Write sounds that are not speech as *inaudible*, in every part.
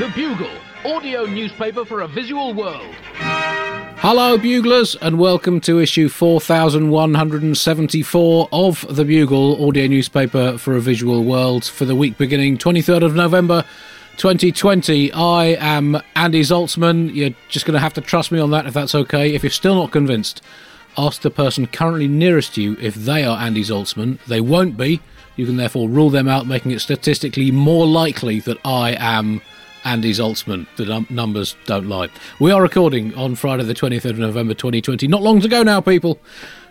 The Bugle, audio newspaper for a visual world. Hello, Buglers, and welcome to issue 4174 of The Bugle, audio newspaper for a visual world, for the week beginning 23rd of November 2020. I am Andy Zaltzman. You're just going to have to trust me on that if that's okay. If you're still not convinced, ask the person currently nearest you if they are Andy Zaltzman. They won't be. You can therefore rule them out, making it statistically more likely that I am Andy Zaltzman. The num- numbers don't lie. We are recording on Friday, the 23rd of November 2020. Not long to go now, people.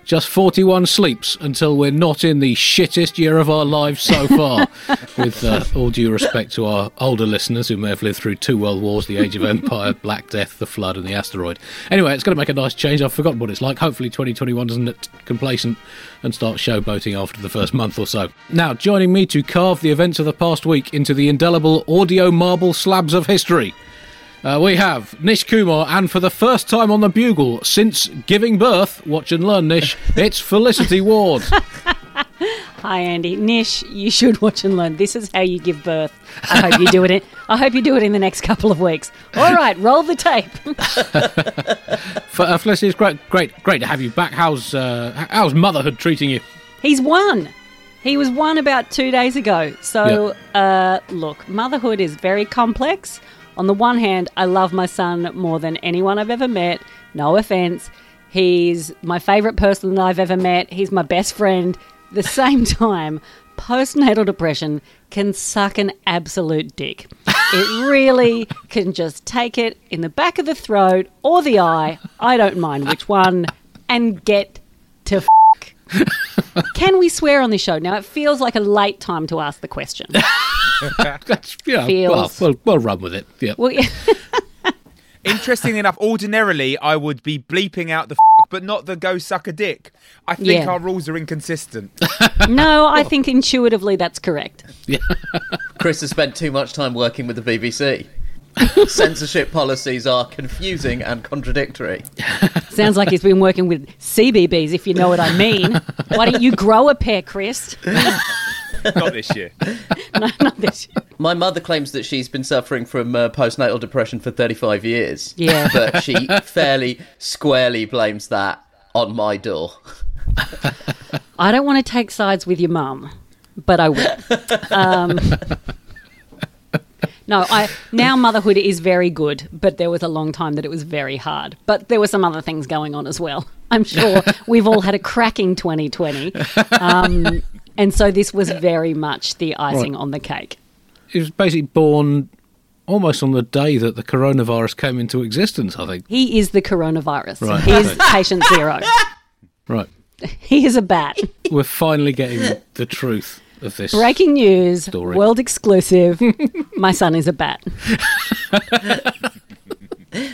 Just 41 sleeps until we're not in the shittest year of our lives so far. *laughs* With uh, all due respect to our older listeners who may have lived through two world wars, the Age of Empire, *laughs* Black Death, the Flood, and the asteroid. Anyway, it's going to make a nice change. I've forgotten what it's like. Hopefully, 2021 doesn't get complacent and start showboating after the first month or so. Now, joining me to carve the events of the past week into the indelible audio marble slabs of history. Uh, we have Nish Kumar, and for the first time on the Bugle since giving birth, watch and learn, Nish, *laughs* it's Felicity Ward. *laughs* Hi, Andy. Nish, you should watch and learn. This is how you give birth. I hope you do it. In, I hope you do it in the next couple of weeks. All right, roll the tape. *laughs* For, uh, Felicity, it's great, great, great to have you back. How's uh, how's motherhood treating you? He's won. He was won about two days ago. So, uh, look, motherhood is very complex. On the one hand, I love my son more than anyone I've ever met. No offense. He's my favorite person that I've ever met. He's my best friend. The *laughs* same time, postnatal depression can suck an absolute dick. It really can just take it in the back of the throat or the eye. I don't mind which one, and get to f- *laughs* Can we swear on this show? Now, it feels like a late time to ask the question. That's, yeah, well, Feels- we'll, we'll run with it. Yeah. Well, yeah. *laughs* Interestingly enough, ordinarily I would be bleeping out the f- but not the go suck a dick. I think Yeah. our rules are inconsistent. *laughs* no, I think intuitively that's correct. Chris has spent too much time working with the BBC. *laughs* Censorship policies are confusing and contradictory. Sounds like he's been working with CBBS, if you know what I mean. Why don't you grow a pair, Chris? *laughs* not this year. *laughs* no, not this. Year. My mother claims that she's been suffering from uh, postnatal depression for 35 years. Yeah. *laughs* But she fairly squarely blames that on my door. I don't want to take sides with your mum, but I will. Um, no, I now motherhood is very good, but there was a long time that it was very hard. But there were some other things going on as well. I'm sure we've all had a cracking 2020, um, and so this was very much the icing Right. on the cake. He was basically born almost on the day that the coronavirus came into existence, I think. He is the coronavirus. Right. He is patient zero. *laughs* Right. He is a bat. *laughs* We're finally getting the truth of this. Breaking news, Story. world exclusive. *laughs* My son is a bat.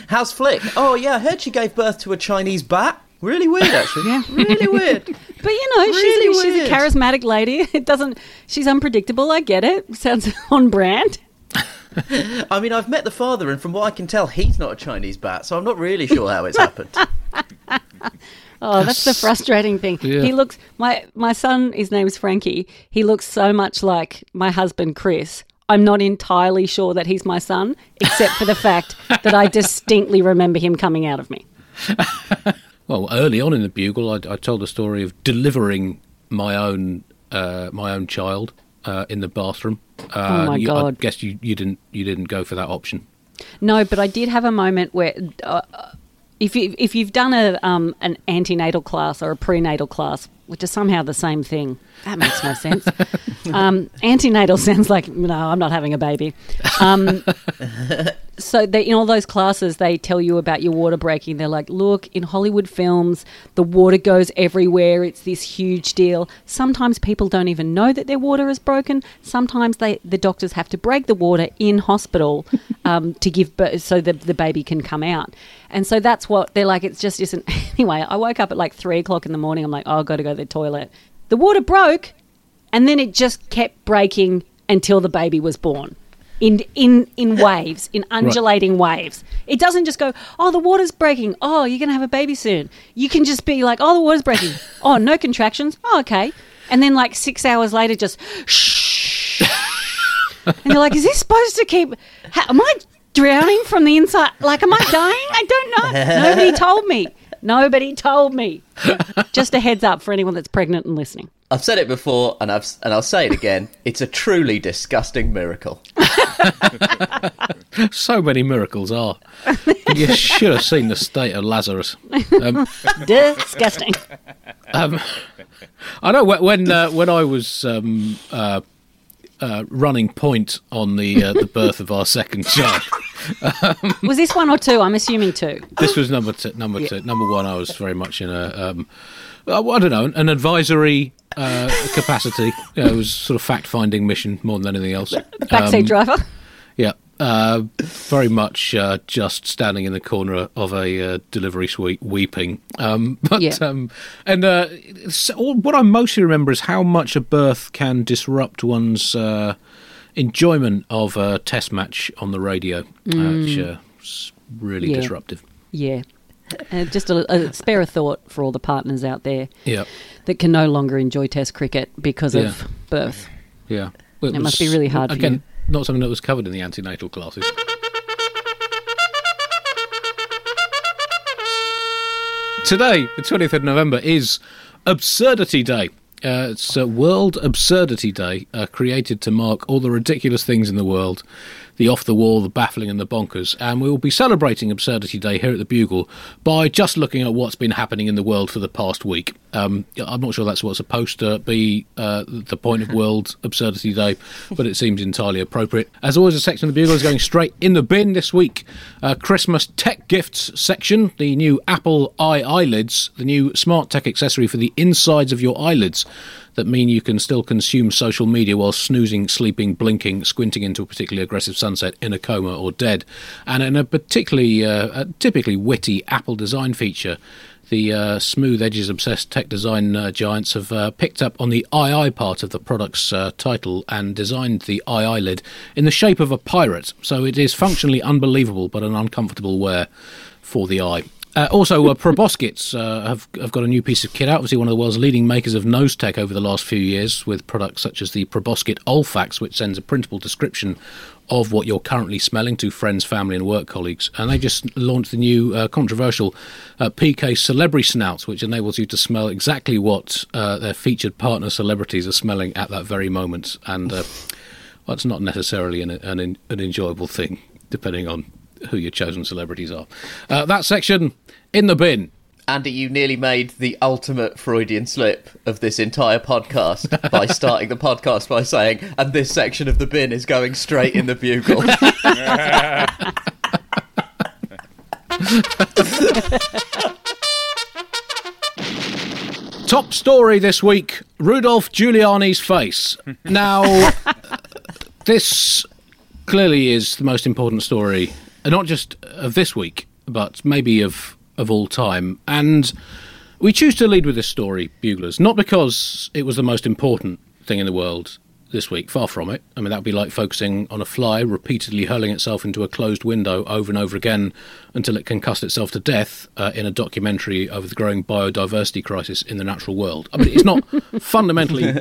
How's Flick? Oh, yeah, I heard she gave birth to a Chinese bat. Really weird, actually. Yeah. Really weird. *laughs* But you know, Really she's, she's a charismatic lady. *laughs* It doesn't. She's unpredictable. I get it. Sounds *laughs* on brand. I mean, I've met the father, and from what I can tell, he's not a Chinese bat, so I'm not really sure how it's happened. Oh, that's the frustrating thing. Yeah. He looks. My my son. His name's Frankie. He looks so much like my husband Chris. I'm not entirely sure that he's my son, except for the fact that I distinctly remember him coming out of me. Well, early on in the Bugle, I, I told the story of delivering my own uh, my own child uh, in the bathroom. Uh, Oh, my you- I guess you, you didn't you didn't go for that option. No, but I did have a moment where, uh, if you if you've done a um, an antenatal class or a prenatal class, which is somehow the same thing, that makes no sense. *laughs* Um, antenatal sounds like no, I'm not having a baby. Um, *laughs* so they, in all those classes, they tell you about your water breaking. They're like, look, in Hollywood films, the water goes everywhere. It's this huge deal. Sometimes people don't even know that their water is broken. Sometimes they, the doctors have to break the water in hospital *laughs* um, to give birth, so the, the baby can come out. And so that's what they're like. It just isn't. *laughs* Anyway, I woke up at like three o'clock in the morning. I'm like, oh, I've got to go to the toilet. The water broke, and then it just kept breaking until the baby was born. In, in in waves, in undulating waves. It doesn't just go, oh, the water's breaking. Oh, you're going to have a baby soon. You can just be like, oh, the water's breaking. *laughs* Oh, no contractions. Oh, okay. And then like six hours later, just shh. *laughs* and you're like, is this supposed to keep? How, am I drowning from the inside? Like, am I dying? I don't know. Nobody *laughs* told me. Nobody told me. Just a heads up for anyone that's pregnant and listening. I've said it before, and I've and I'll say it again. *laughs* It's a truly disgusting miracle. *laughs* So many miracles are. you should have seen the state of Lazarus. Um, *laughs* Disgusting. um, I know when when, uh, when I was um, uh, uh, running point on the uh, the birth of our second child. Was this one or two? I'm assuming two. This was number two. Number two. Number one. I was very much in a. I don't know, an advisory uh, capacity. Yeah, it was sort of fact finding mission more than anything else. *laughs* Backseat Um, driver. Yeah, uh, very much uh, just standing in the corner of a uh, delivery suite weeping. Um, *laughs* but Yeah. um, and uh, it's- all- what I mostly remember is how much a birth can disrupt one's uh, enjoyment of a test match on the radio, uh, which uh, is really Mm. Yeah. disruptive. Yeah. Uh, just a, a spare a thought for all the partners out there Yeah, that can no longer enjoy Test cricket because Yeah. of birth. yeah. It must be really hard for Again, not something that was covered in the antenatal classes. Today, the 20th of November, is Absurdity Day. Uh, it's uh, World Absurdity Day, uh, created to mark all the ridiculous things in the world, the off the wall, the baffling, and the bonkers. And we will be celebrating Absurdity Day here at the Bugle by just looking at what's been happening in the world for the past week. Um, I'm not sure that's what's supposed to be uh, the point of World *laughs* Absurdity Day, but it seems entirely appropriate. As always, a section of the Bugle is going straight in the bin this week. Uh, Christmas tech gifts section, the new Apple Eye eyelids, the new smart tech accessory for the insides of your eyelids that mean you can still consume social media while snoozing, sleeping, blinking, squinting into a particularly aggressive sunset in a coma or dead. And in a particularly, uh, a typically witty Apple design feature, the uh, smooth edges obsessed tech design uh, giants have uh, picked up on the II part of the product's uh, title and designed the eye eyelid in the shape of a pirate. So it is functionally unbelievable but an uncomfortable wear for the eye. Uh, also, uh, Proboscites uh, have, have got a new piece of kit out. Obviously, one of the world's leading makers of nose tech over the last few years, with products such as the Proboscite Olfax, which sends a printable description of what you're currently smelling to friends, family, and work colleagues. And they just launched the new uh, controversial uh, PK Celebrity Snouts, which enables you to smell exactly what uh, their featured partner celebrities are smelling at that very moment. And uh, well, not necessarily an, an, an enjoyable thing, depending on who your chosen celebrities are. That section in the bin. Andy, you nearly made the ultimate Freudian slip of this entire podcast by *laughs* starting the podcast by saying, and this section of the bin is going straight in the bugle. *laughs* Top story this week Rudolph Giuliani's face. Now, this clearly is the most important story, not just of this week, but maybe of, of all time. And we choose to lead with this story, Buglers, not because it was the most important thing in the world this week, far from it. I mean, that would be like focusing on a fly repeatedly hurling itself into a closed window over and over again until it concussed itself to death uh, in a documentary over the growing biodiversity crisis in the natural world. I mean, it's not *laughs* fundamentally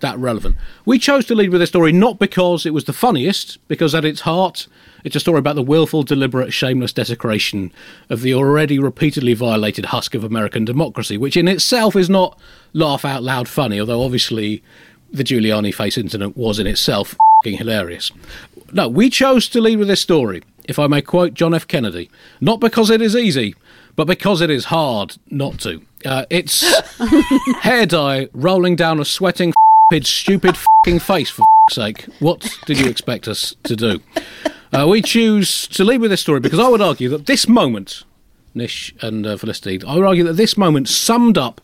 that relevant. We chose to lead with this story not because it was the funniest, because at its heart, it's a story about the willful, deliberate, shameless desecration of the already repeatedly violated husk of American democracy, which in itself is not laugh out loud funny, although obviously the Giuliani face incident was in itself fing hilarious. No, we chose to lead with this story, if I may quote John F. Kennedy, not because it is easy, but because it is hard not to. Uh, it's *laughs* hair dye rolling down a sweating f***ing stupid fucking face, for f***ing sake. What did you expect us to do? Uh, we choose to lead with this story because I would argue that this moment, Nish and uh, Felicity, I would argue that this moment summed up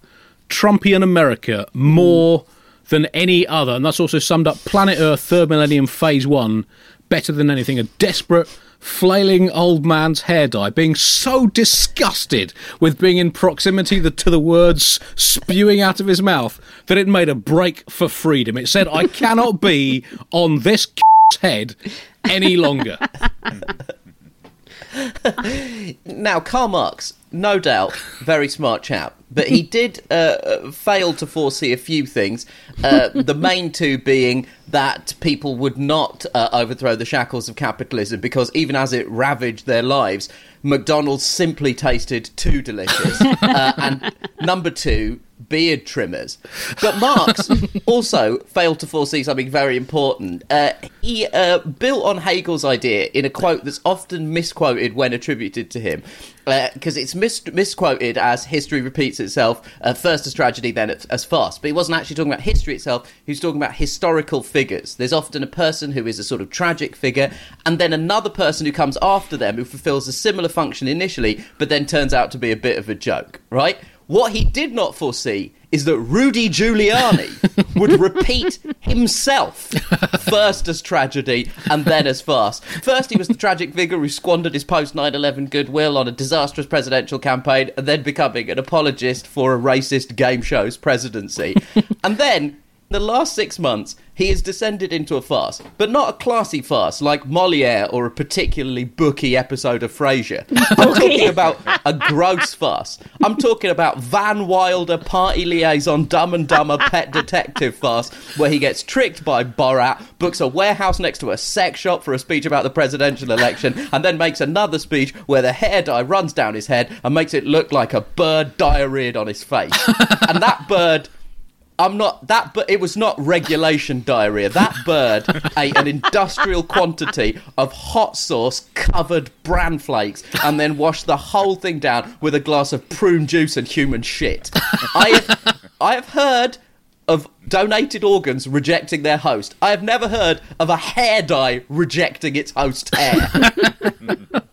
Trumpian America more than any other, and that's also summed up Planet Earth Third Millennium Phase 1 better than anything. A desperate, flailing old man's hair dye, being so disgusted with being in proximity the, to the words spewing out of his mouth that it made a break for freedom. It said, I cannot be on this *laughs* head any longer. *laughs* Now, Karl Marx, no doubt, very smart chap, but he did uh, uh, fail to foresee a few things. Uh, the main two being that people would not uh, overthrow the shackles of capitalism because even as it ravaged their lives, McDonald's simply tasted too delicious. *laughs* Uh, and number two, beard trimmers. But Marx *laughs* also failed to foresee something very important. Uh, he uh, built on Hegel's idea in a quote that's often misquoted when attributed to him. Because it's mis- misquoted as history repeats itself, uh, first as tragedy, then as, as farce. But he wasn't actually talking about history itself, he was talking about historical figures. There's often a person who is a sort of tragic figure, and then another person who comes after them who fulfills a similar function initially, but then turns out to be a bit of a joke, right? What he did not foresee is that Rudy Giuliani *laughs* would repeat himself first as tragedy and then as farce. First, he was the tragic figure who squandered his post 9 11 goodwill on a disastrous presidential campaign and then becoming an apologist for a racist game show's presidency. *laughs* And then the last six months, he has descended into a farce, but not a classy farce like Moliere or a particularly booky episode of Frasier. *laughs* I'm talking about a gross farce. I'm talking about Van Wilder party liaison Dumb and Dumber pet detective farce, where he gets tricked by Borat, books a warehouse next to a sex shop for a speech about the presidential election, and then makes another speech where the hair dye runs down his head and makes it look like a bird diarrheaed on his face. and that bird I'm not that, but it was not regulation diarrhea. That bird *laughs* ate an industrial quantity of hot sauce covered bran flakes and then washed the whole thing down with a glass of prune juice and human shit. I have, I have heard of donated organs rejecting their host. I have never heard of a hair dye rejecting its host hair. *laughs*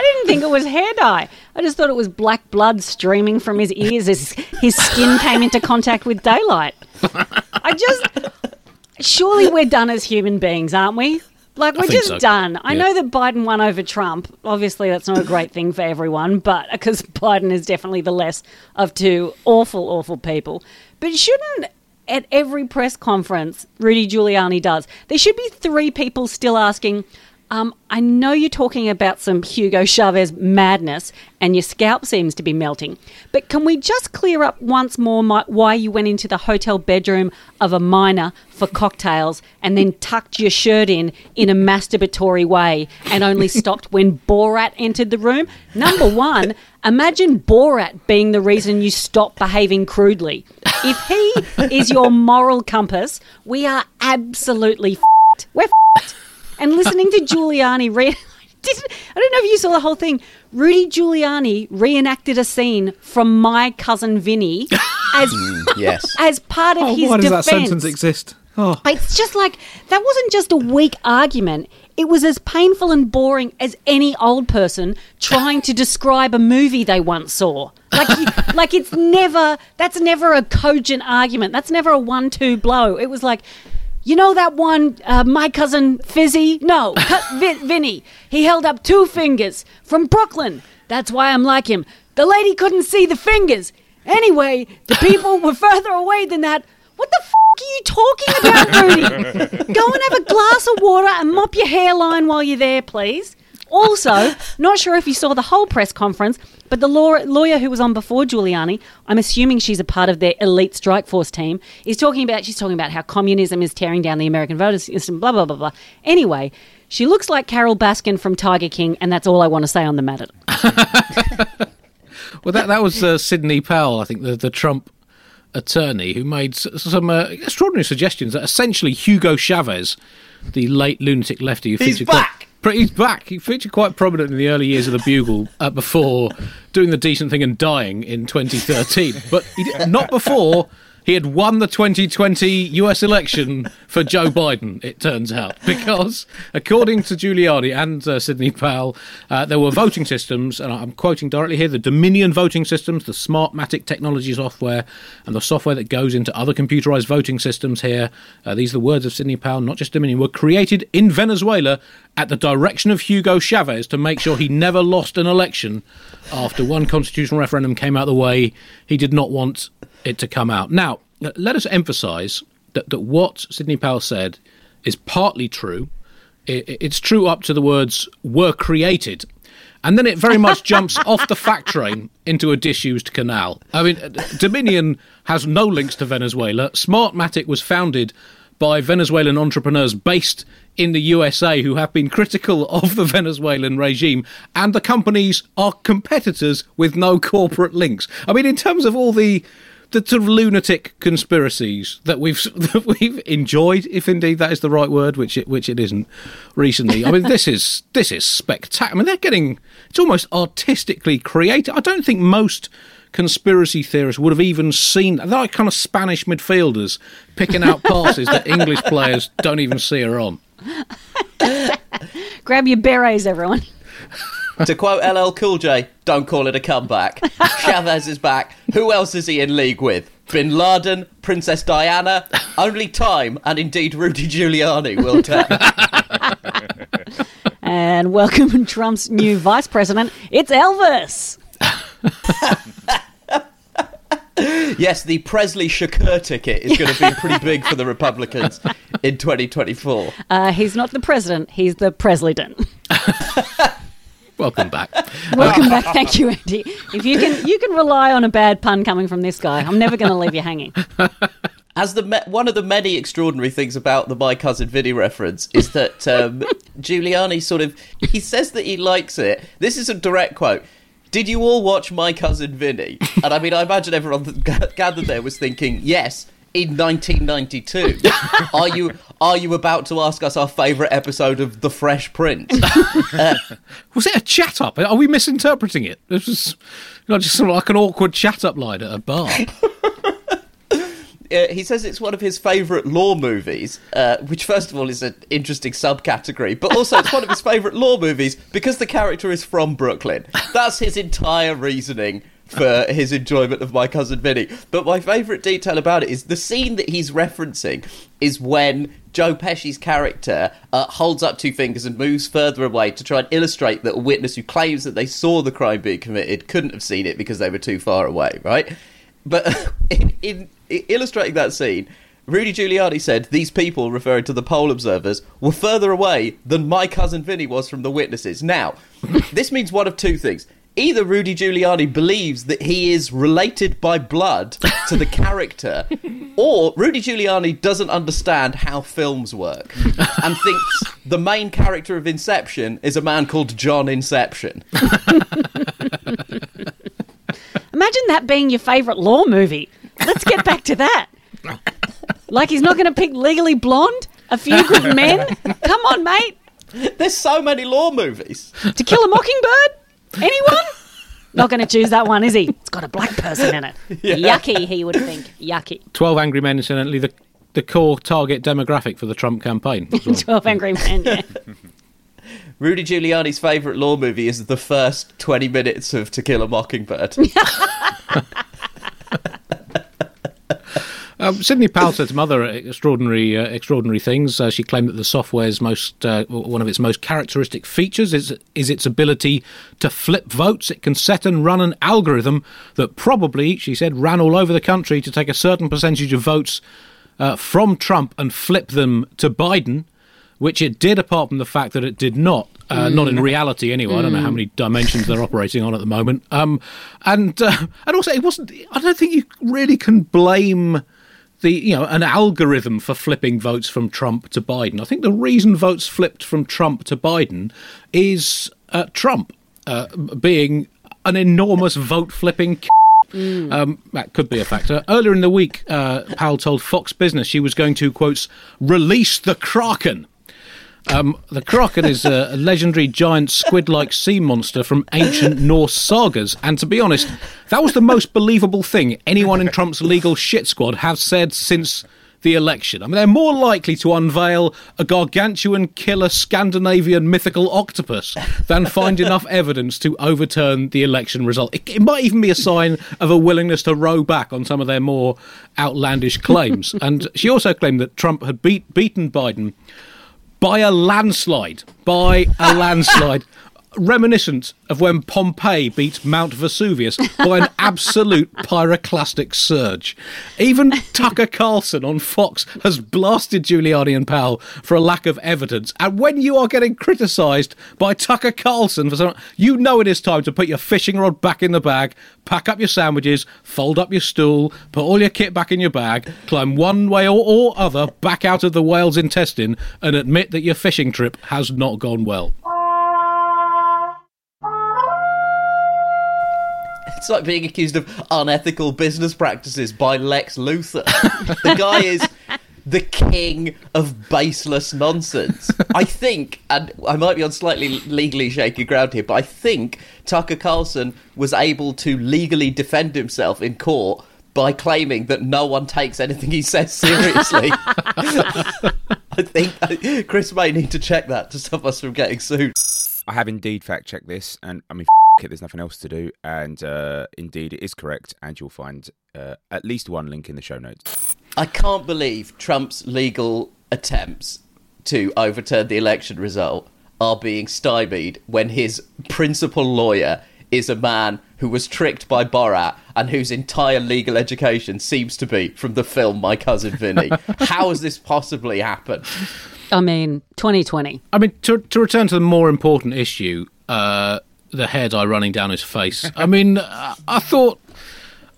I didn't think it was hair dye. I just thought it was black blood streaming from his ears as his skin came into contact with daylight. I just. Surely we're done as human beings, aren't we? Like, we're just so. done. I Yeah. know that Biden won over Trump. Obviously, that's not a great thing for everyone, but *laughs* because Biden is definitely the less of two awful, awful people. But shouldn't at every press conference Rudy Giuliani does, there should be three people still asking, um, I know you're talking about some Hugo Chavez madness and your scalp seems to be melting, but can we just clear up once more my, why you went into the hotel bedroom of a minor for cocktails and then tucked your shirt in in a masturbatory way and only *laughs* stopped when Borat entered the room? Number one, imagine Borat being the reason you stop behaving crudely. If he is your moral compass, we are absolutely f***ed. We're f***ed and listening to Giuliani re- *laughs* didn't, I don't know if you saw the whole thing. Rudy Giuliani reenacted a scene from My Cousin Vinny *laughs* mm, as yes. as part of Oh, his why does that sentence exist? Oh, It's just like that wasn't just a weak argument. It was as painful and boring as any old person trying to describe a movie they once saw. Like, you, *laughs* like it's never. That's never a cogent argument. That's never a one-two blow. It was like, you know that one, uh, my cousin Fizzy? No, *laughs* Vin- Vinny. He held up two fingers from Brooklyn. That's why I'm like him. The lady couldn't see the fingers. Anyway, the people were further away than that. What the f- are you talking about, *laughs* Rudy? Go and have a glass of water and mop your hairline while you're there, please. Also, not sure if you saw the whole press conference, but the law- lawyer who was on before Giuliani, I'm assuming she's a part of their elite strike force team, is talking about she's talking about how communism is tearing down the American voter system, blah blah blah blah. Anyway, she looks like Carole Baskin from Tiger King, and that's all I want to say on the matter. *laughs* Well, that that was uh, Sidney Powell, I think, the the Trump attorney, who made some uh, extraordinary suggestions that essentially Hugo Chavez, the late lunatic lefty, who He's featured back! Quite, Pre- he's back. He featured quite prominent in the early years of the Bugle uh, before doing the decent thing and dying in 2013. But he did, not before he had won the 2020 US election for Joe Biden, it turns out. *laughs* Because, according to Giuliani and uh, Sidney Powell, uh, there were voting systems, and I'm quoting directly here the Dominion voting systems, the Smartmatic technology software, and the software that goes into other computerized voting systems here. Uh, these are the words of Sidney Powell, not just Dominion, were created in Venezuela at the direction of Hugo Chavez to make sure he never lost an election after one constitutional referendum came out the way he did not want it to come out. Now, uh, let us emphasize that, that what Sidney Powell said is partly true. it, it's true up to the words were created. And then it very much jumps *laughs* off the fact train into a disused canal. I mean, Dominion has no links to Venezuela. Smartmatic was founded by Venezuelan entrepreneurs based in the USA who have been critical of the Venezuelan regime, and the companies are competitors with no corporate links. I mean, in terms of all the the sort of lunatic conspiracies that we've *laughs* that we've enjoyed, if indeed that is the right word, which it which it isn't recently. I mean, this is *laughs* this is spectacular. I mean, they're getting it's almost artistically created. I don't think most conspiracy theorists would have even seen. They're like kind of Spanish midfielders picking out passes that *laughs* English players don't even see are on. Grab your berets, everyone. To quote LL Cool J, don't call it a comeback. *laughs* Chavez is back. Who else is he in league with? Bin Laden, Princess Diana, only time, and indeed Rudy Giuliani will tell. *laughs* And welcome Trump's new vice president. It's Elvis. *laughs* yes, the Presley Shakur ticket is going to be pretty big for the Republicans in 2024. Uh, he's not the president, he's the president. Welcome back. *laughs* Welcome back. Thank you, Andy. If you can you can rely on a bad pun coming from this guy, I'm never going to leave you hanging. *laughs* As the me- one of the many extraordinary things about the My Cousin Vinny reference is that um, *laughs* Giuliani sort of he says that he likes it. This is a direct quote. Did you all watch My Cousin Vinny? And I mean, I imagine everyone that ga- gathered there was thinking, yes. In 1992, *laughs* are you are you about to ask us our favourite episode of The Fresh Prince? *laughs* Was it a chat up? Are we misinterpreting it? This was know, just sort of like an awkward chat up line at a bar. *laughs* uh, he says it's one of his favourite law movies, uh, which, first of all, is an interesting subcategory, but also it's one of his favourite law movies because the character is from Brooklyn. That's his entire reasoning for his enjoyment of My Cousin Vinny. But my favourite detail about it is the scene that he's referencing is when Joe Pesci's character uh, holds up two fingers and moves further away to try and illustrate that a witness who claims that they saw the crime being committed couldn't have seen it because they were too far away, right? But *laughs* in, in, in illustrating that scene, Rudy Giuliani said these people, referring to the poll observers, were further away than my cousin Vinny was from the witnesses. Now, this means one of two things. Either Rudy Giuliani believes that he is related by blood to the *laughs* character, or Rudy Giuliani doesn't understand how films work and thinks the main character of Inception is a man called John Inception. Imagine that being your favourite law movie. Let's get back to that. Like he's not going to pick Legally Blonde, A Few Good Men. *laughs* Come on, mate. There's so many law movies. To Kill a Mockingbird? Anyone? Not going to choose that one, is he? It's got a black person in it. *laughs* Yucky, he would think. Yucky. 12 Angry Men, incidentally, the, the core target demographic for the Trump campaign. well. *laughs* 12 Angry Men. Yeah. *laughs* Rudy Giuliani's favourite law movie is the first 20 minutes of To Kill a Mockingbird. Um, Sidney Powell said some other extraordinary, uh, extraordinary things. Uh, she claimed that the software's most, uh, one of its most characteristic features is is its ability to flip votes. It can set and run an algorithm that probably, she said, ran all over the country to take a certain percentage of votes uh, from Trump and flip them to Biden, which it did. Apart from the fact that it did not. Uh, Not in reality, anyway. I don't know how many dimensions they're operating on at the moment. Um, and uh, and also, it wasn't. I don't think you really can blame the you know an algorithm for flipping votes from Trump to Biden. I think the reason votes flipped from Trump to Biden is uh, Trump uh, being an enormous vote flipping. Um, that could be a factor. Earlier in the week, uh, Powell told Fox Business she was going to quotes release the Kraken. Um, the Kraken is a, legendary giant squid-like sea monster from ancient Norse sagas, and to be honest, that was the most believable thing anyone in Trump's legal shit squad has said since the election. I mean, they're more likely to unveil a gargantuan killer Scandinavian mythical octopus than find enough evidence to overturn the election result. It, it might even be a sign of a willingness to row back on some of their more outlandish claims. and she also claimed that Trump had beat, beaten Biden by a landslide. By a landslide. *laughs* reminiscent of when Pompeii beat Mount Vesuvius by an absolute *laughs* pyroclastic surge. Even Tucker Carlson on Fox has blasted Giuliani and Powell for a lack of evidence. And when you are getting criticised by Tucker Carlson for something, you know it is time to put your fishing rod back in the bag, pack up your sandwiches, fold up your stool, put all your kit back in your bag, climb one way or, or other back out of the whale's intestine, and admit that your fishing trip has not gone well. It's like being accused of unethical business practices by Lex Luthor. the guy is the king of baseless nonsense. I think, and I might be on slightly legally shaky ground here, but I think Tucker Carlson was able to legally defend himself in court by claiming that no one takes anything he says seriously. *laughs* I think uh, Chris may need to check that to stop us from getting sued. I have indeed fact checked this, and I mean, f- it, there's nothing else to do. And uh, indeed, it is correct, and you'll find uh, at least one link in the show notes. I can't believe Trump's legal attempts to overturn the election result are being stymied when his principal lawyer is a man who was tricked by Borat and whose entire legal education seems to be from the film My Cousin Vinny. *laughs* How has this possibly happened? I mean, 2020. I mean, to, to return to the more important issue, uh, the hair dye running down his face. I *laughs* mean, uh, I thought.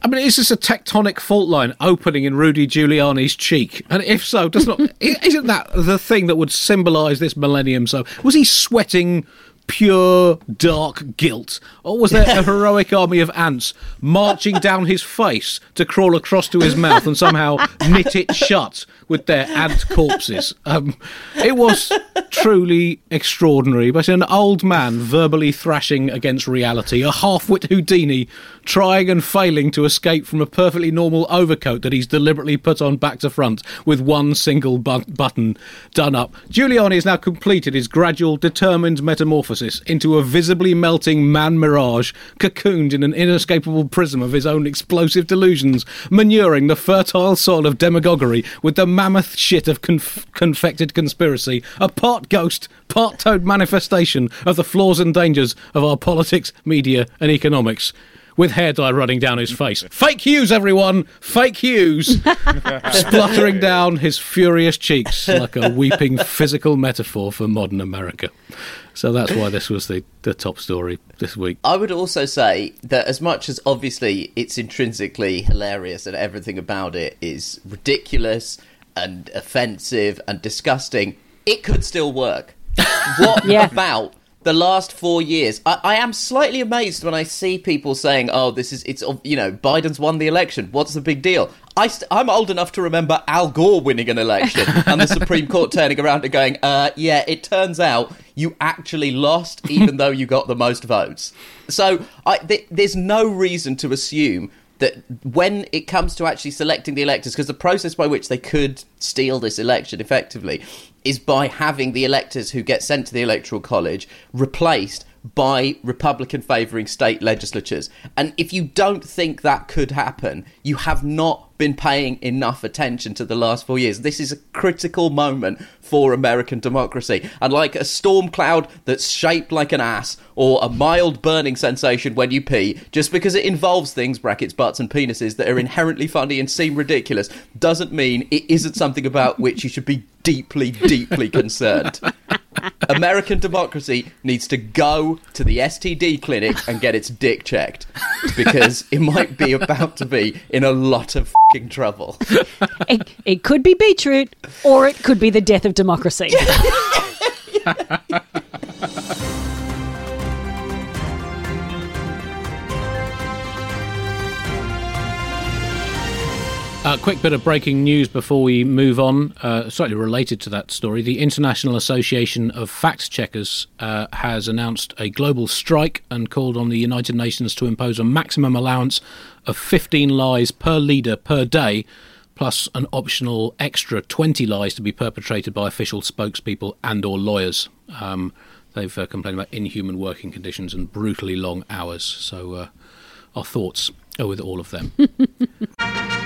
I mean, is this a tectonic fault line opening in Rudy Giuliani's cheek? And if so, does not *laughs* isn't that the thing that would symbolise this millennium? So, was he sweating pure dark guilt, or was there a *laughs* heroic army of ants marching down his face to crawl across to his mouth and somehow knit it shut with their ant corpses? *laughs* Um, it was truly extraordinary. But an old man verbally thrashing against reality, a half-wit Houdini trying and failing to escape from a perfectly normal overcoat that he's deliberately put on back to front with one single bu- button done up. Giuliani has now completed his gradual, determined metamorphosis into a visibly melting man mirage, cocooned in an inescapable prism of his own explosive delusions, manuring the fertile soil of demagoguery with the mammoth shit of conf- confected conspiracy, a part ghost, part toad manifestation of the flaws and dangers of our politics, media, and economics with hair dye running down his face. Fake Hughes, everyone! Fake Hughes! Spluttering down his furious cheeks like a weeping physical metaphor for modern America. So that's why this was the, the top story this week. I would also say that as much as obviously it's intrinsically hilarious and everything about it is ridiculous and offensive and disgusting, it could still work. *laughs* What Yeah. about the last four years? I, I am slightly amazed when I see people saying, "Oh, this is it's you know Biden's won the election. What's the big deal?" I st- I'm old enough to remember Al Gore winning an election *laughs* and the Supreme Court turning around and going, uh, "Yeah, it turns out you actually lost, even though you got the most votes." So I, th- there's no reason to assume that when it comes to actually selecting the electors, because the process by which they could steal this election effectively is by having the electors who get sent to the electoral college replaced by Republican favouring state legislatures. And if you don't think that could happen, you have not been paying enough attention to the last four years. This is a critical moment for American democracy. And like a storm cloud that's shaped like an ass or a mild burning sensation when you pee, just because it involves things, brackets, butts, and penises, that are inherently funny and seem ridiculous, doesn't mean it isn't something about which you should be deeply, deeply concerned. American democracy needs to go to the STD clinic and get its dick checked because it might be about to be in a lot of fing trouble. It, it could be beetroot, or it could be the death of democracy. *laughs* A quick bit of breaking news before we move on, uh, slightly related to that story. The International Association of Fact Checkers uh, has announced a global strike and called on the United Nations to impose a maximum allowance of 15 lies per leader per day, plus an optional extra 20 lies to be perpetrated by official spokespeople and/or lawyers. Um, they've uh, complained about inhuman working conditions and brutally long hours. So, uh, our thoughts are with all of them. *laughs*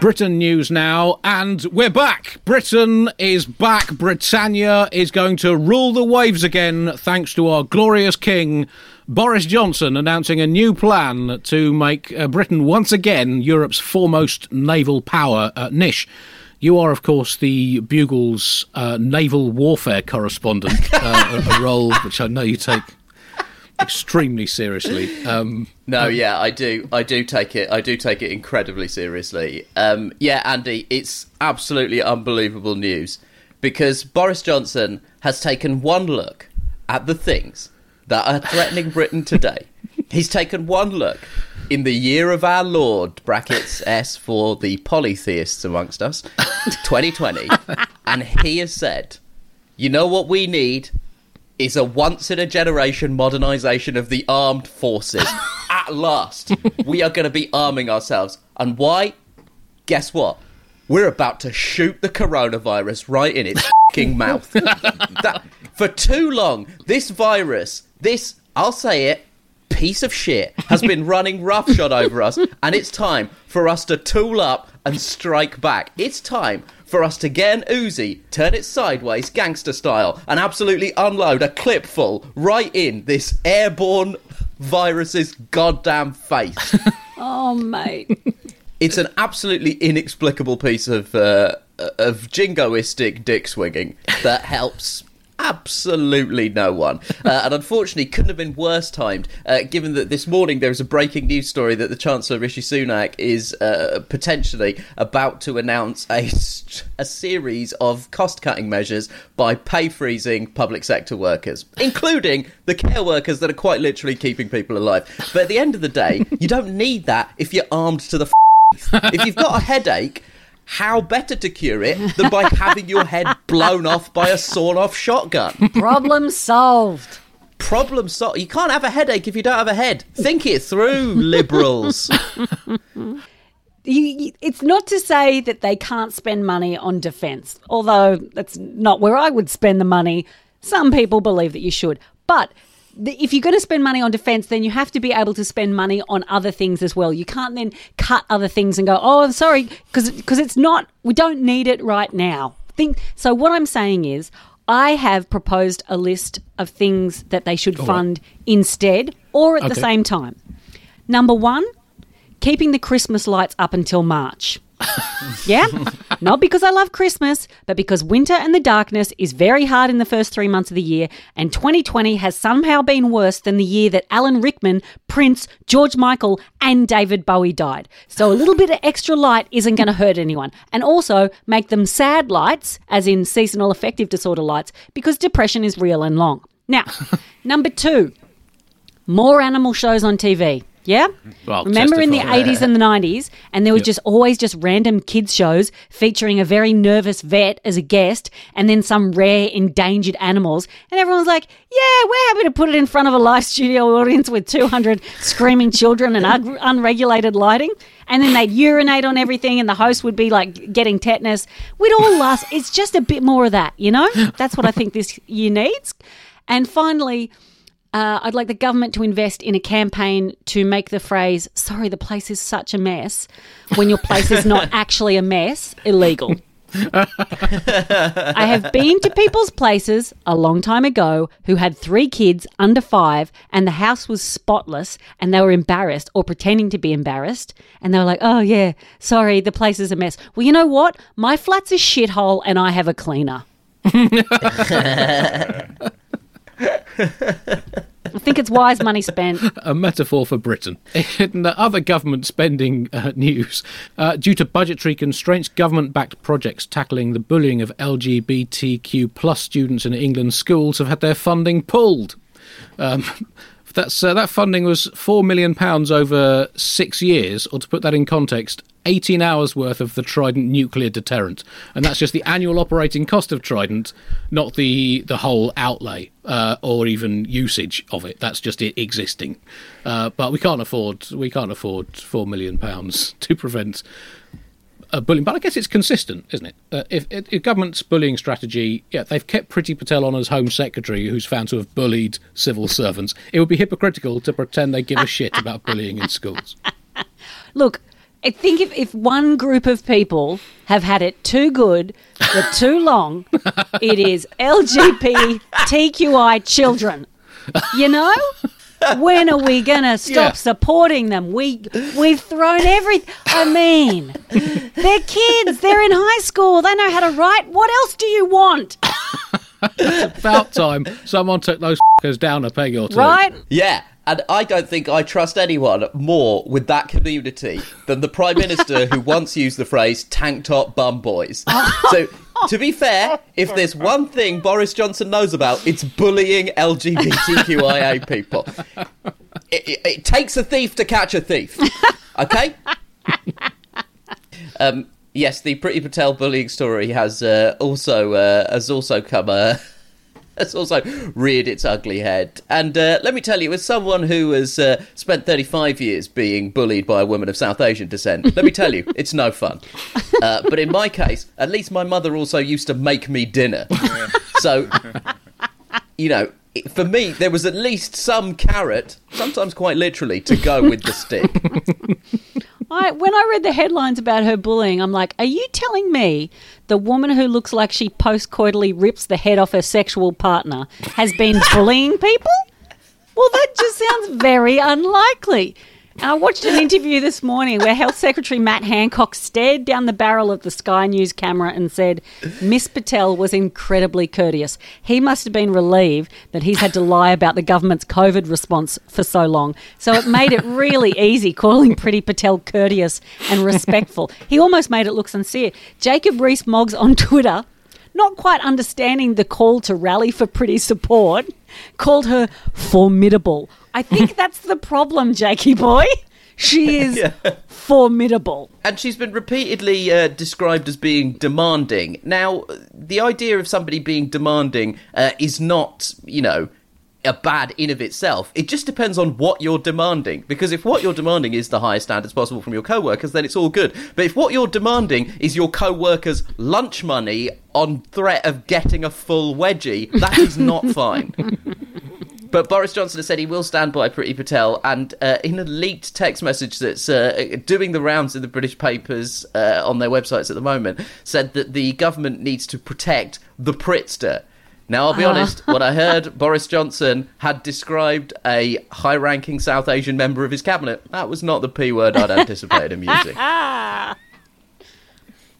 Britain news now, and we're back. Britain is back. Britannia is going to rule the waves again, thanks to our glorious king, Boris Johnson, announcing a new plan to make uh, Britain once again Europe's foremost naval power. Uh, Nish, you are, of course, the Bugle's uh, naval warfare correspondent, *laughs* uh, a role which I know you take extremely seriously. Um, No, yeah, I do. I do take it. I do take it incredibly seriously. Um, yeah, Andy, it's absolutely unbelievable news because Boris Johnson has taken one look at the things that are threatening Britain today. *laughs* He's taken one look in the year of our Lord (brackets S for the polytheists amongst us), *laughs* 2020, and he has said, "You know what we need." Is a once in a generation modernization of the armed forces. *laughs* At last, we are going to be arming ourselves. And why? Guess what? We're about to shoot the coronavirus right in its *laughs* fing mouth. that, for too long, this virus, this, I'll say it, piece of shit has been *laughs* running roughshod over us, and it's time for us to tool up and strike back. It's time for us to get an Uzi, turn it sideways, gangster style, and absolutely unload a clip full right in this airborne virus's goddamn face. *laughs* Oh, mate. it's an absolutely inexplicable piece of uh, of jingoistic dick swinging that helps absolutely no one. Uh, and unfortunately, couldn't have been worse timed, uh, given that this morning there was a breaking news story that the Chancellor Rishi Sunak is uh, potentially about to announce a, a series of cost cutting measures by pay freezing public sector workers, including the care workers that are quite literally keeping people alive. But at the end of the day, you don't need that if you're armed to the. F- if you've got a headache, how better to cure it than by *laughs* having your head blown off by a sawn off shotgun? Problem solved. Problem solved. You can't have a headache if you don't have a head. Think it through, liberals. *laughs* You, it's not to say that they can't spend money on defence, although that's not where I would spend the money. Some people believe that you should. But if you're going to spend money on defence, then you have to be able to spend money on other things as well. You can't then cut other things and go, oh, I'm sorry, because it's not, we don't need it right now. Think, so what I'm saying is, I have proposed a list of things that they should fund instead or at the same time. Number one, keeping the Christmas lights up until March. *laughs* yeah? Not because I love Christmas, but because winter and the darkness is very hard in the first three months of the year, and 2020 has somehow been worse than the year that Alan Rickman, Prince, George Michael, and David Bowie died. So a little bit of extra light isn't going to hurt anyone. And also make them sad lights, as in seasonal affective disorder lights, because depression is real and long. Now, *laughs* number two, more animal shows on TV. Yeah? Well, Remember in the testify. 80s and the 90s, and there was just always just random kids shows featuring a very nervous vet as a guest and then some rare endangered animals. And everyone's like, yeah, we're happy to put it in front of a live studio audience with 200 screaming children and un- *laughs* unregulated lighting. And then they'd urinate on everything, and the host would be like getting tetanus. We'd all *laughs* last. It's just a bit more of that, you know? That's what I think this year needs. And finally, uh, I'd like the government to invest in a campaign to make the phrase, sorry, the place is such a mess, when your place is not *laughs* actually a mess, illegal. I have been to people's places a long time ago who had three kids under five and the house was spotless and they were embarrassed or pretending to be embarrassed. And they were like, oh, yeah, sorry, the place is a mess. Well, you know what? My flat's a shithole and I have a cleaner. *laughs* I think it's wise money spent. a metaphor for Britain. In the other government spending uh, news, uh, due to budgetary constraints, government-backed projects tackling the bullying of LGBTQ plus students in England's schools have had their funding pulled. Um, that's uh, that funding was four million pounds over six years, or to put that in context, 18 hours worth of the Trident nuclear deterrent, and that's just the annual operating cost of Trident, not the the whole outlay uh, or even usage of it. That's just it existing. Uh, but we can't afford we can't afford four million pounds *laughs* to prevent uh, bullying. But I guess it's consistent, isn't it? Uh, if, if, government's bullying strategy, yeah, they've kept Priti Patel on as Home Secretary, who's found to have bullied civil servants. It would be hypocritical to pretend they give a shit about bullying in schools. *laughs* Look, I think if, if one group of people have had it too good for too long, it is LGBTQI children. You know? *laughs* When are we gonna stop Yeah. supporting them? We we've thrown everything. I mean, they're kids. They're in high school. They know how to write. What else do you want? About time someone took those f***ers down a peg or two. Right? Yeah, and I don't think I trust anyone more with that community than the Prime Minister who once used the phrase tank top bum boys. *laughs* so, to be fair, if there's one thing Boris Johnson knows about, it's bullying LGBTQIA people. It, it, it takes a thief to catch a thief. Okay? Um, yes, the Priti Patel bullying story has uh, also uh, has also come uh, has also reared its ugly head. And uh, let me tell you, as someone who has uh, spent 35 years being bullied by a woman of South Asian descent, let me tell you, *laughs* it's no fun. Uh, but in my case, at least my mother also used to make me dinner. So, you know. For me, there was at least some carrot, sometimes quite literally, to go with the stick. *laughs* I, when I read the headlines about her bullying, I'm like, are you telling me the woman who looks like she postcoitally rips the head off her sexual partner has been bullying people? Well, that just sounds very unlikely. I watched an interview this morning where Health Secretary Matt Hancock stared down the barrel of the Sky News camera and said, Miss Patel was incredibly courteous. He must have been relieved that he's had to lie about the government's COVID response for so long. So it made it really easy calling Priti Patel courteous and respectful. He almost made it look sincere. Jacob Rees Mogg's on Twitter not quite understanding the call to rally for Priti support, called her formidable. I think that's the problem, Jakey boy. She *laughs* is formidable. And she's been repeatedly uh, described as being demanding. Now, the idea of somebody being demanding uh, is not, you know, a bad in of itself. It just depends on what you're demanding. Because if what you're demanding is the highest standards possible from your co-workers, then it's all good. But if what you're demanding is your co-workers' lunch money on threat of getting a full wedgie, that is not *laughs* fine. But Boris Johnson has said he will stand by Priti Patel, and uh, in a leaked text message that's uh, doing the rounds in the British papers uh, on their websites at the moment, said that the government needs to protect the Pritster. Now, I'll be honest, when I heard *laughs* Boris Johnson had described a high ranking South Asian member of his cabinet, that was not the P word I'd *laughs* anticipated him using. *laughs*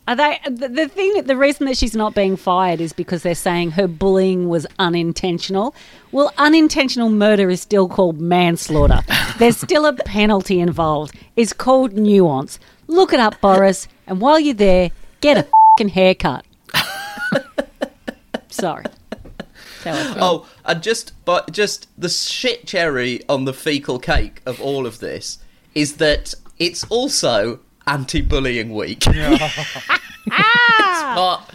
Are they the, thing the reason that she's not being fired is because they're saying her bullying was unintentional. Well, unintentional murder is still called manslaughter. There's still a penalty involved. It's called nuance. Look it up, Boris, and while you're there, get a fucking haircut. *laughs* Sorry. Oh, and just but just the shit cherry on the fecal cake of all of this is that it's also anti-bullying week. *laughs* Ah! it's part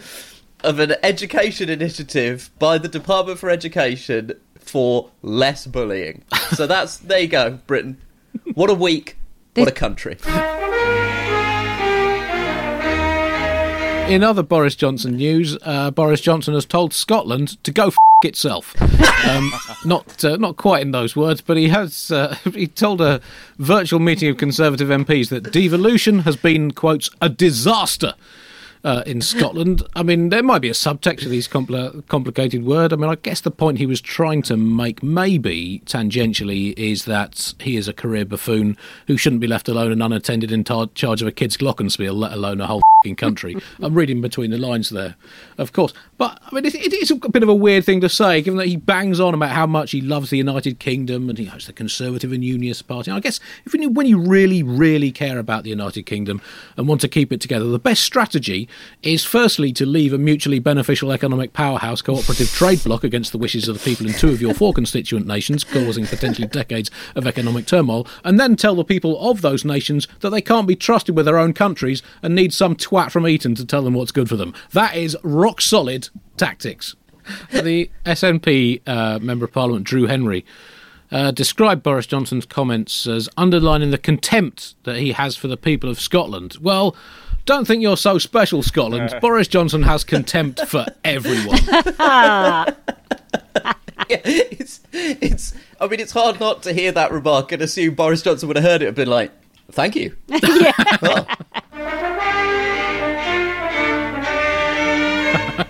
of an education initiative by the Department for Education for less bullying. So that's there you go, Britain. What a week. What a country. *laughs* In other Boris Johnson news, uh, Boris Johnson has told Scotland to go f- itself. *laughs* Um, not uh, not quite in those words, but he has uh, *laughs* he told a virtual meeting of Conservative MPs that devolution has been quotes a disaster. Uh, in Scotland, I mean, there might be a subtext to these compl- complicated word. I mean, I guess the point he was trying to make, maybe tangentially, is that he is a career buffoon who shouldn't be left alone and unattended in tar- charge of a kid's glockenspiel, let alone a whole country. I'm reading between the lines there, of course. But I mean, it, it is a bit of a weird thing to say, given that he bangs on about how much he loves the United Kingdom and he the Conservative and Unionist Party. I guess if you, when you really, really care about the United Kingdom and want to keep it together, the best strategy is firstly to leave a mutually beneficial economic powerhouse cooperative trade bloc against the wishes of the people in two of your four *laughs* constituent nations, causing potentially decades of economic turmoil, and then tell the people of those nations that they can't be trusted with their own countries and need some twat from Eton to tell them what's good for them. That is rock solid tactics. The SNP uh, Member of Parliament, Drew Hendry, uh, described Boris Johnson's comments as underlining the contempt that he has for the people of Scotland. Well, don't think you're so special, Scotland. Boris Johnson has contempt for *laughs* everyone. *laughs* it's it's I mean it's hard not to hear that remark and assume Boris Johnson would have heard it and been like, Thank you. *laughs*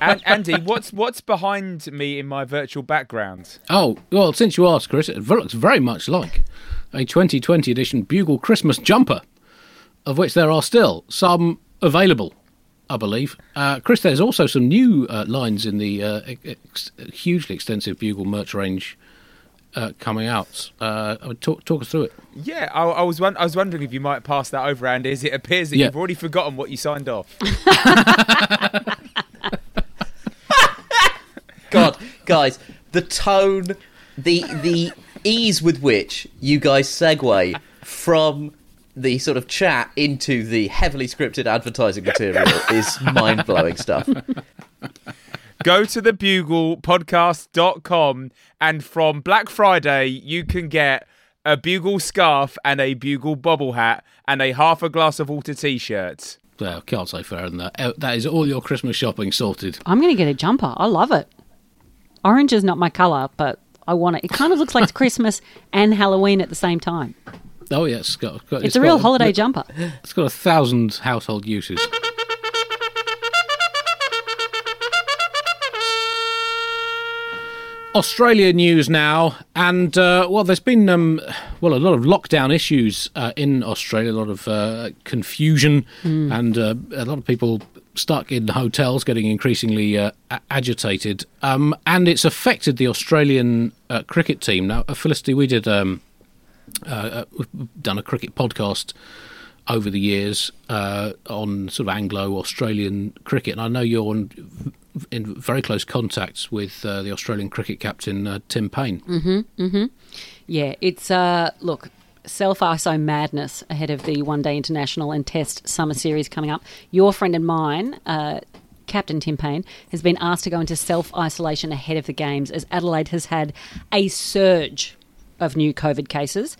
An- Andy, what's what's behind me in my virtual background? Oh, well, since you asked, Chris, it looks very much like a 2020 edition Bugle Christmas jumper, of which there are still some available, I believe. Uh, Chris, there's also some new uh, lines in the uh, ex- hugely extensive Bugle merch range uh, coming out. Uh, talk, talk us through it. Yeah, I, I was won- I was wondering if you might pass that over, Andy. As it appears that Yeah. you've already forgotten what you signed off. *laughs* God, guys, the tone, the the ease with which you guys segue from the sort of chat into the heavily scripted advertising material is *laughs* mind blowing stuff. Go to the buglepodcast.com and from Black Friday you can get a bugle scarf and a bugle bobble hat and a half a glass of water t-shirt. Well, can't say fairer than that. Uh, That is all your Christmas shopping sorted. I'm going to get a jumper. I love it. Orange is not my colour, but I want it. It kind of looks like *laughs* Christmas and Halloween at the same time. Oh, yes. It's, got, got- It's, a real holiday jumper. It's got a thousand household uses. Australia news now, and uh, well, there's been um, well a lot of lockdown issues uh, in Australia, a lot of uh, confusion, and uh, a lot of people stuck in hotels, getting increasingly uh, agitated, um, and it's affected the Australian uh, cricket team. Now, Felicity, we did um, uh, we've done a cricket podcast over the years uh, on sort of Anglo Australian cricket, and I know you're on, in very close contact with uh, the Australian cricket captain uh, Tim Paine. Yeah, it's uh look, self ISO madness ahead of the one day international and test summer series coming up. Your friend and mine, uh Captain Tim Paine has been asked to go into self isolation ahead of the games as Adelaide has had a surge of new COVID cases.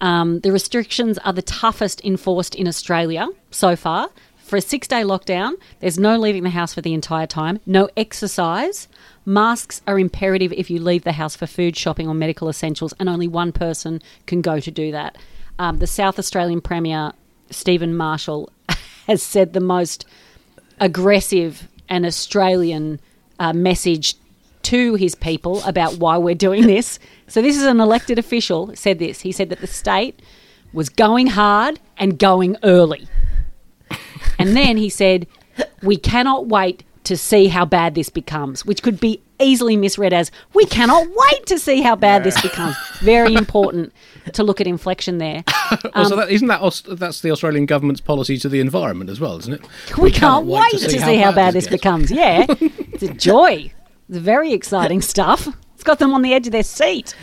Um, the restrictions are the toughest enforced in Australia so far. For a six day lockdown, there's no leaving the house for the entire time, no exercise. Masks are imperative if you leave the house for food, shopping, or medical essentials, and only one person can go to do that. Um, the South Australian Premier, Steven Marshall, *laughs* has said the most aggressive and Australian uh, message to his people about why we're doing this. So this is an elected official said this. He said that the state was going hard and going early. And then he said, "We cannot wait to see how bad this becomes," which could be easily misread as "We cannot wait to see how bad this becomes." Very important to look at inflection there. *laughs* also, um, that, isn't that that's the Australian government's policy to the environment as well, isn't it? We, can't, wait, to see, how, bad this gets. becomes. Yeah, *laughs* it's a joy. It's very exciting stuff. It's got them on the edge of their seat.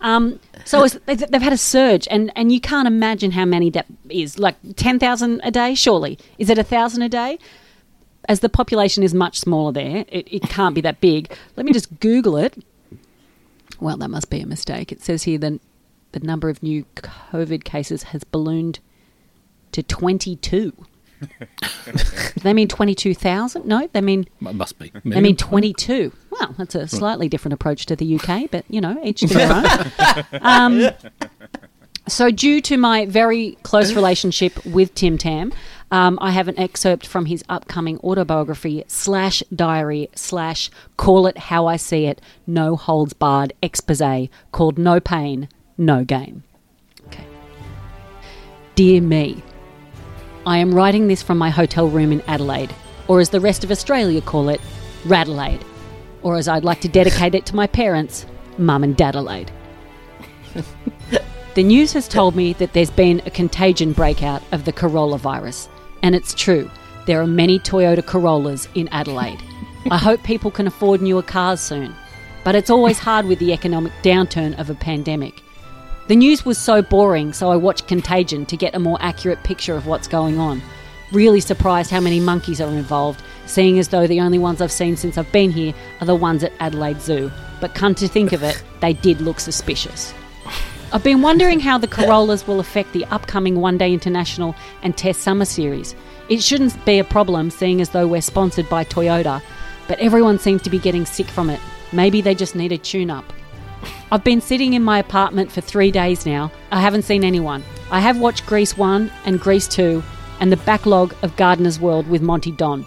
Um, so they've had a surge, and, and you can't imagine how many that is. Like 10,000 a day, surely. Is it 1,000 a day? As the population is much smaller there, it, it can't be that big. Let me just Google it. Well, that must be a mistake. It says here that the number of new COVID cases has ballooned to 22. *laughs* they mean 22,000? No, they mean It must be. they mean 22. Well, that's a slightly different approach to the UK, but you know, each *laughs* to their own. Um, so, due to my very close relationship with Tim Tam, um, I have an excerpt from his upcoming autobiography slash diary slash call it how I see it, no holds barred expose called No Pain, No Gain. Okay. Dear me, I am writing this from my hotel room in Adelaide, or as the rest of Australia call it, Radelaide, or as I'd like to dedicate it to my parents, Mum and Dad Adelaide. the news has told me that there's been a contagion breakout of the Corolla virus, and it's true. There are many Toyota Corollas in Adelaide. I hope people can afford newer cars soon, but it's always hard with the economic downturn of a pandemic. The news was so boring, so I watched Contagion to get a more accurate picture of what's going on. Really surprised how many monkeys are involved, seeing as though the only ones I've seen since I've been here are the ones at Adelaide Zoo. But come to think of it, they did look suspicious. I've been wondering how the Corollas will affect the upcoming One Day International and Test Summer Series. It shouldn't be a problem, seeing as though we're sponsored by Toyota, but everyone seems to be getting sick from it. Maybe they just need a tune up. I've been sitting in my apartment for three days now. I haven't seen anyone. I have watched Grease 1 and Grease 2 and the backlog of Gardener's World with Monty Don.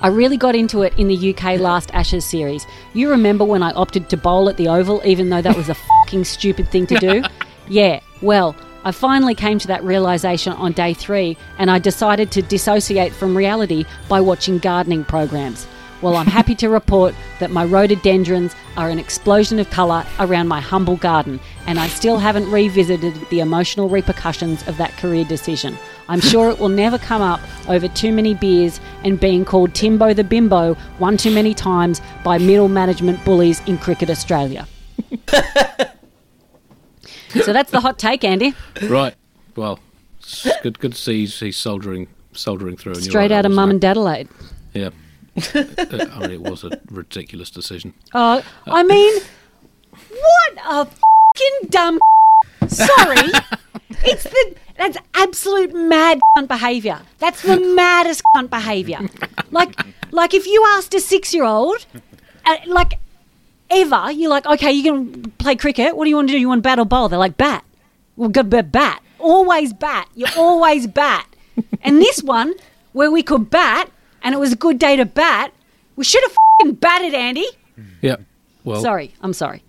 I really got into it in the UK last Ashes series. You remember when I opted to bowl at the Oval, even though that was a fucking stupid thing to do? *laughs* Yeah, well, I finally came to that realization on day three, and I decided to dissociate from reality by watching gardening programs. Well, I'm happy to report that my rhododendrons are an explosion of colour around my humble garden, and I still haven't revisited the emotional repercussions of that career decision. I'm sure it will never come up over too many beers and being called Timbo the Bimbo one too many times by middle management bullies in Cricket Australia. so that's the hot take, Andy. Right. Well, good. Good to see he's, he's soldering, soldering through. Straight right, out of Mum and Dadelaide. Yeah. Uh, I mean, it was a ridiculous decision. Oh, I mean, *laughs* what a fucking dumb. *laughs* Sorry, it's the that's absolute mad cunt behaviour. That's the *laughs* maddest cunt behaviour. Like, like if you asked a six-year-old, uh, like ever, you're like, okay, you can play cricket. What do you want to do? You want to bat or bowl? They're like, bat. Well, go bat. bat. Always bat. You always bat. And this one, where we could bat, and it was a good day to bat, we should have fucking batted, Andy. Yeah. Well, Sorry, I'm sorry.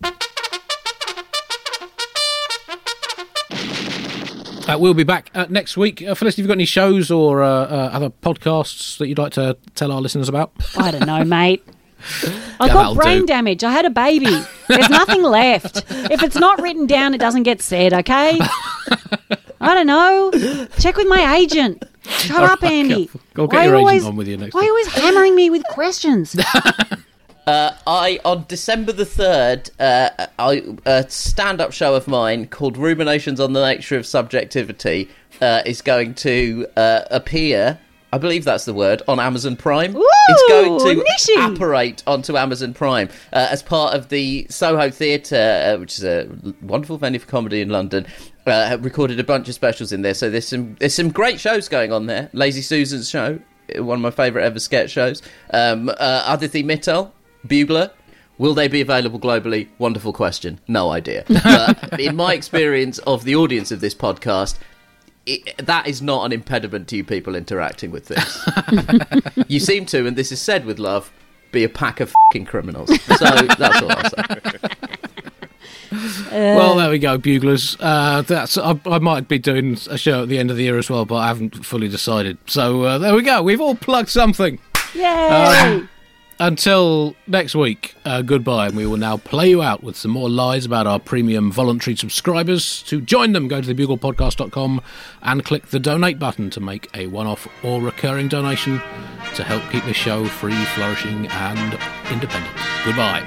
Uh, we'll be back uh, next week. Uh, Felicity, have you got any shows or uh, uh, other podcasts that you'd like to tell our listeners about? I don't know, mate. *laughs* I Yeah, got brain do. damage. I had a baby. There's nothing left. If it's not written down, it doesn't get said, okay? I don't know. Check with my agent. Shut up, Andy. Go get Why your you agent always, on with you next Why are you always hammering me with questions? *laughs* I on December the third, uh, I, a stand-up show of mine called "Ruminations on the Nature of Subjectivity" uh, is going to uh, appear. I believe that's the word on Amazon Prime. it's going to niche-y. apparate onto Amazon Prime uh, as part of the Soho Theatre, uh, which is a wonderful venue for comedy in London. Uh, have recorded a bunch of specials in there, so there's some there's some great shows going on there. Lazy Susan's show, one of my favourite ever sketch shows. Um, uh, Aditi Mittal, Bugler. Will they be available globally? Wonderful question. No idea. *laughs* But in my experience of the audience of this podcast, it, that is not an impediment to you people interacting with this. *laughs* you seem to, and this is said with love, be a pack of fing criminals. So that's all I'll say. well, there we go, buglers. Uh, that's I, I might be doing a show at the end of the year as well, but I haven't fully decided. So uh, there we go. We've all plugged something. Yay! Um, Until next week, uh, goodbye, and we will now play you out with some more lies about our premium voluntary subscribers. To join them, go to thebuglepodcast.com and click the donate button to make a one off or recurring donation to help keep this show free, flourishing, and independent. Goodbye.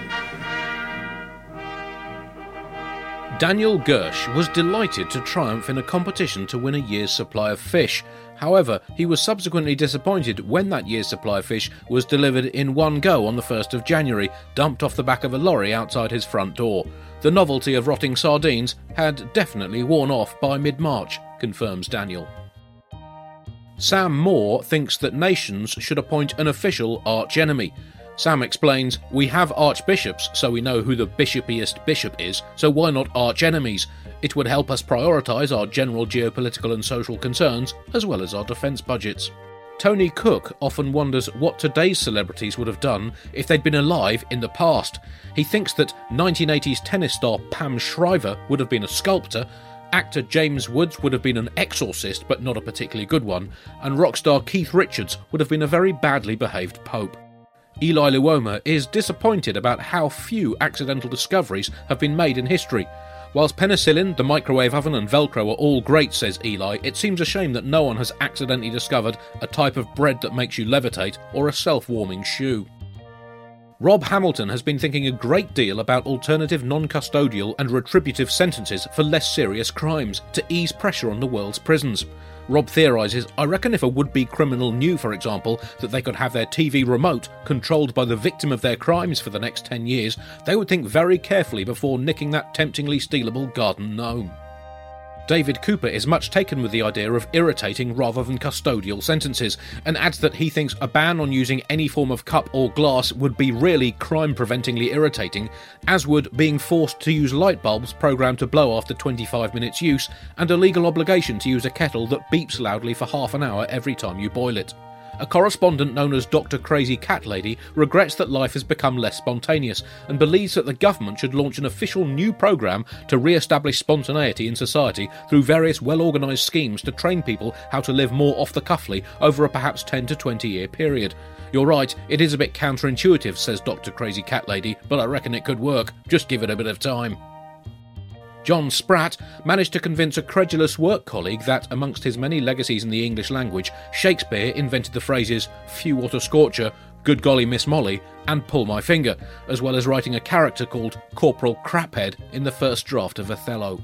Daniel Gersh was delighted to triumph in a competition to win a year's supply of fish. However, he was subsequently disappointed when that year's supply of fish was delivered in one go on the 1st of January, dumped off the back of a lorry outside his front door. The novelty of rotting sardines had definitely worn off by mid March, confirms Daniel. Sam Moore thinks that nations should appoint an official archenemy. Sam explains, We have archbishops, so we know who the bishopiest bishop is, so why not archenemies? It would help us prioritise our general geopolitical and social concerns, as well as our defence budgets. Tony Cook often wonders what today's celebrities would have done if they'd been alive in the past. He thinks that 1980s tennis star Pam Shriver would have been a sculptor, actor James Woods would have been an exorcist but not a particularly good one, and rock star Keith Richards would have been a very badly behaved pope. Eli Luoma is disappointed about how few accidental discoveries have been made in history. Whilst penicillin, the microwave oven, and Velcro are all great, says Eli, it seems a shame that no one has accidentally discovered a type of bread that makes you levitate or a self warming shoe. Rob Hamilton has been thinking a great deal about alternative non custodial and retributive sentences for less serious crimes to ease pressure on the world's prisons. Rob theorises I reckon if a would be criminal knew, for example, that they could have their TV remote controlled by the victim of their crimes for the next 10 years, they would think very carefully before nicking that temptingly stealable garden gnome. David Cooper is much taken with the idea of irritating rather than custodial sentences, and adds that he thinks a ban on using any form of cup or glass would be really crime preventingly irritating, as would being forced to use light bulbs programmed to blow after 25 minutes use, and a legal obligation to use a kettle that beeps loudly for half an hour every time you boil it. A correspondent known as Dr. Crazy Cat Lady regrets that life has become less spontaneous and believes that the government should launch an official new programme to re establish spontaneity in society through various well organised schemes to train people how to live more off the cuffly over a perhaps 10 to 20 year period. You're right, it is a bit counterintuitive, says Dr. Crazy Cat Lady, but I reckon it could work. Just give it a bit of time. John Spratt managed to convince a credulous work colleague that, amongst his many legacies in the English language, Shakespeare invented the phrases few water scorcher, good golly Miss Molly, and pull my finger, as well as writing a character called Corporal Craphead in the first draft of Othello.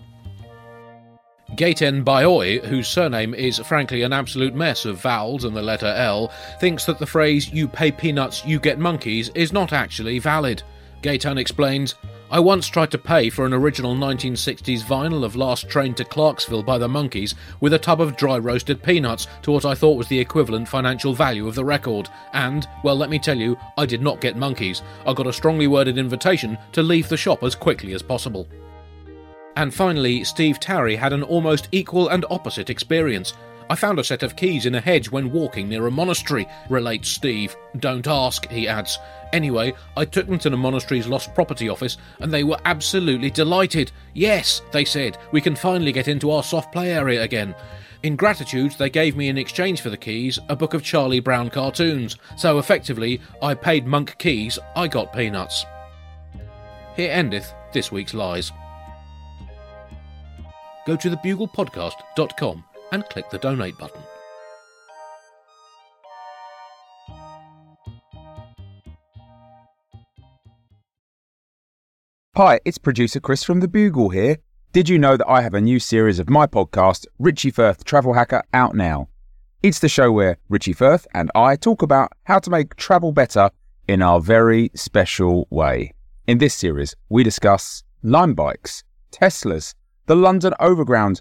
Gaetan Bayoy, whose surname is frankly an absolute mess of vowels and the letter L, thinks that the phrase you pay peanuts, you get monkeys is not actually valid. Gaetan explains, I once tried to pay for an original 1960s vinyl of Last Train to Clarksville by the Monkees with a tub of dry roasted peanuts to what I thought was the equivalent financial value of the record. And, well, let me tell you, I did not get monkeys. I got a strongly worded invitation to leave the shop as quickly as possible. And finally, Steve Tarry had an almost equal and opposite experience. I found a set of keys in a hedge when walking near a monastery, relates Steve. Don't ask, he adds. Anyway, I took them to the monastery's lost property office and they were absolutely delighted. Yes, they said, we can finally get into our soft play area again. In gratitude, they gave me in exchange for the keys a book of Charlie Brown cartoons. So effectively, I paid Monk keys, I got peanuts. Here endeth this week's lies. Go to thebuglepodcast.com and click the donate button. Hi, it's producer Chris from The Bugle here. Did you know that I have a new series of my podcast, Richie Firth Travel Hacker, out now? It's the show where Richie Firth and I talk about how to make travel better in our very special way. In this series, we discuss Lime bikes, Teslas, the London Overground,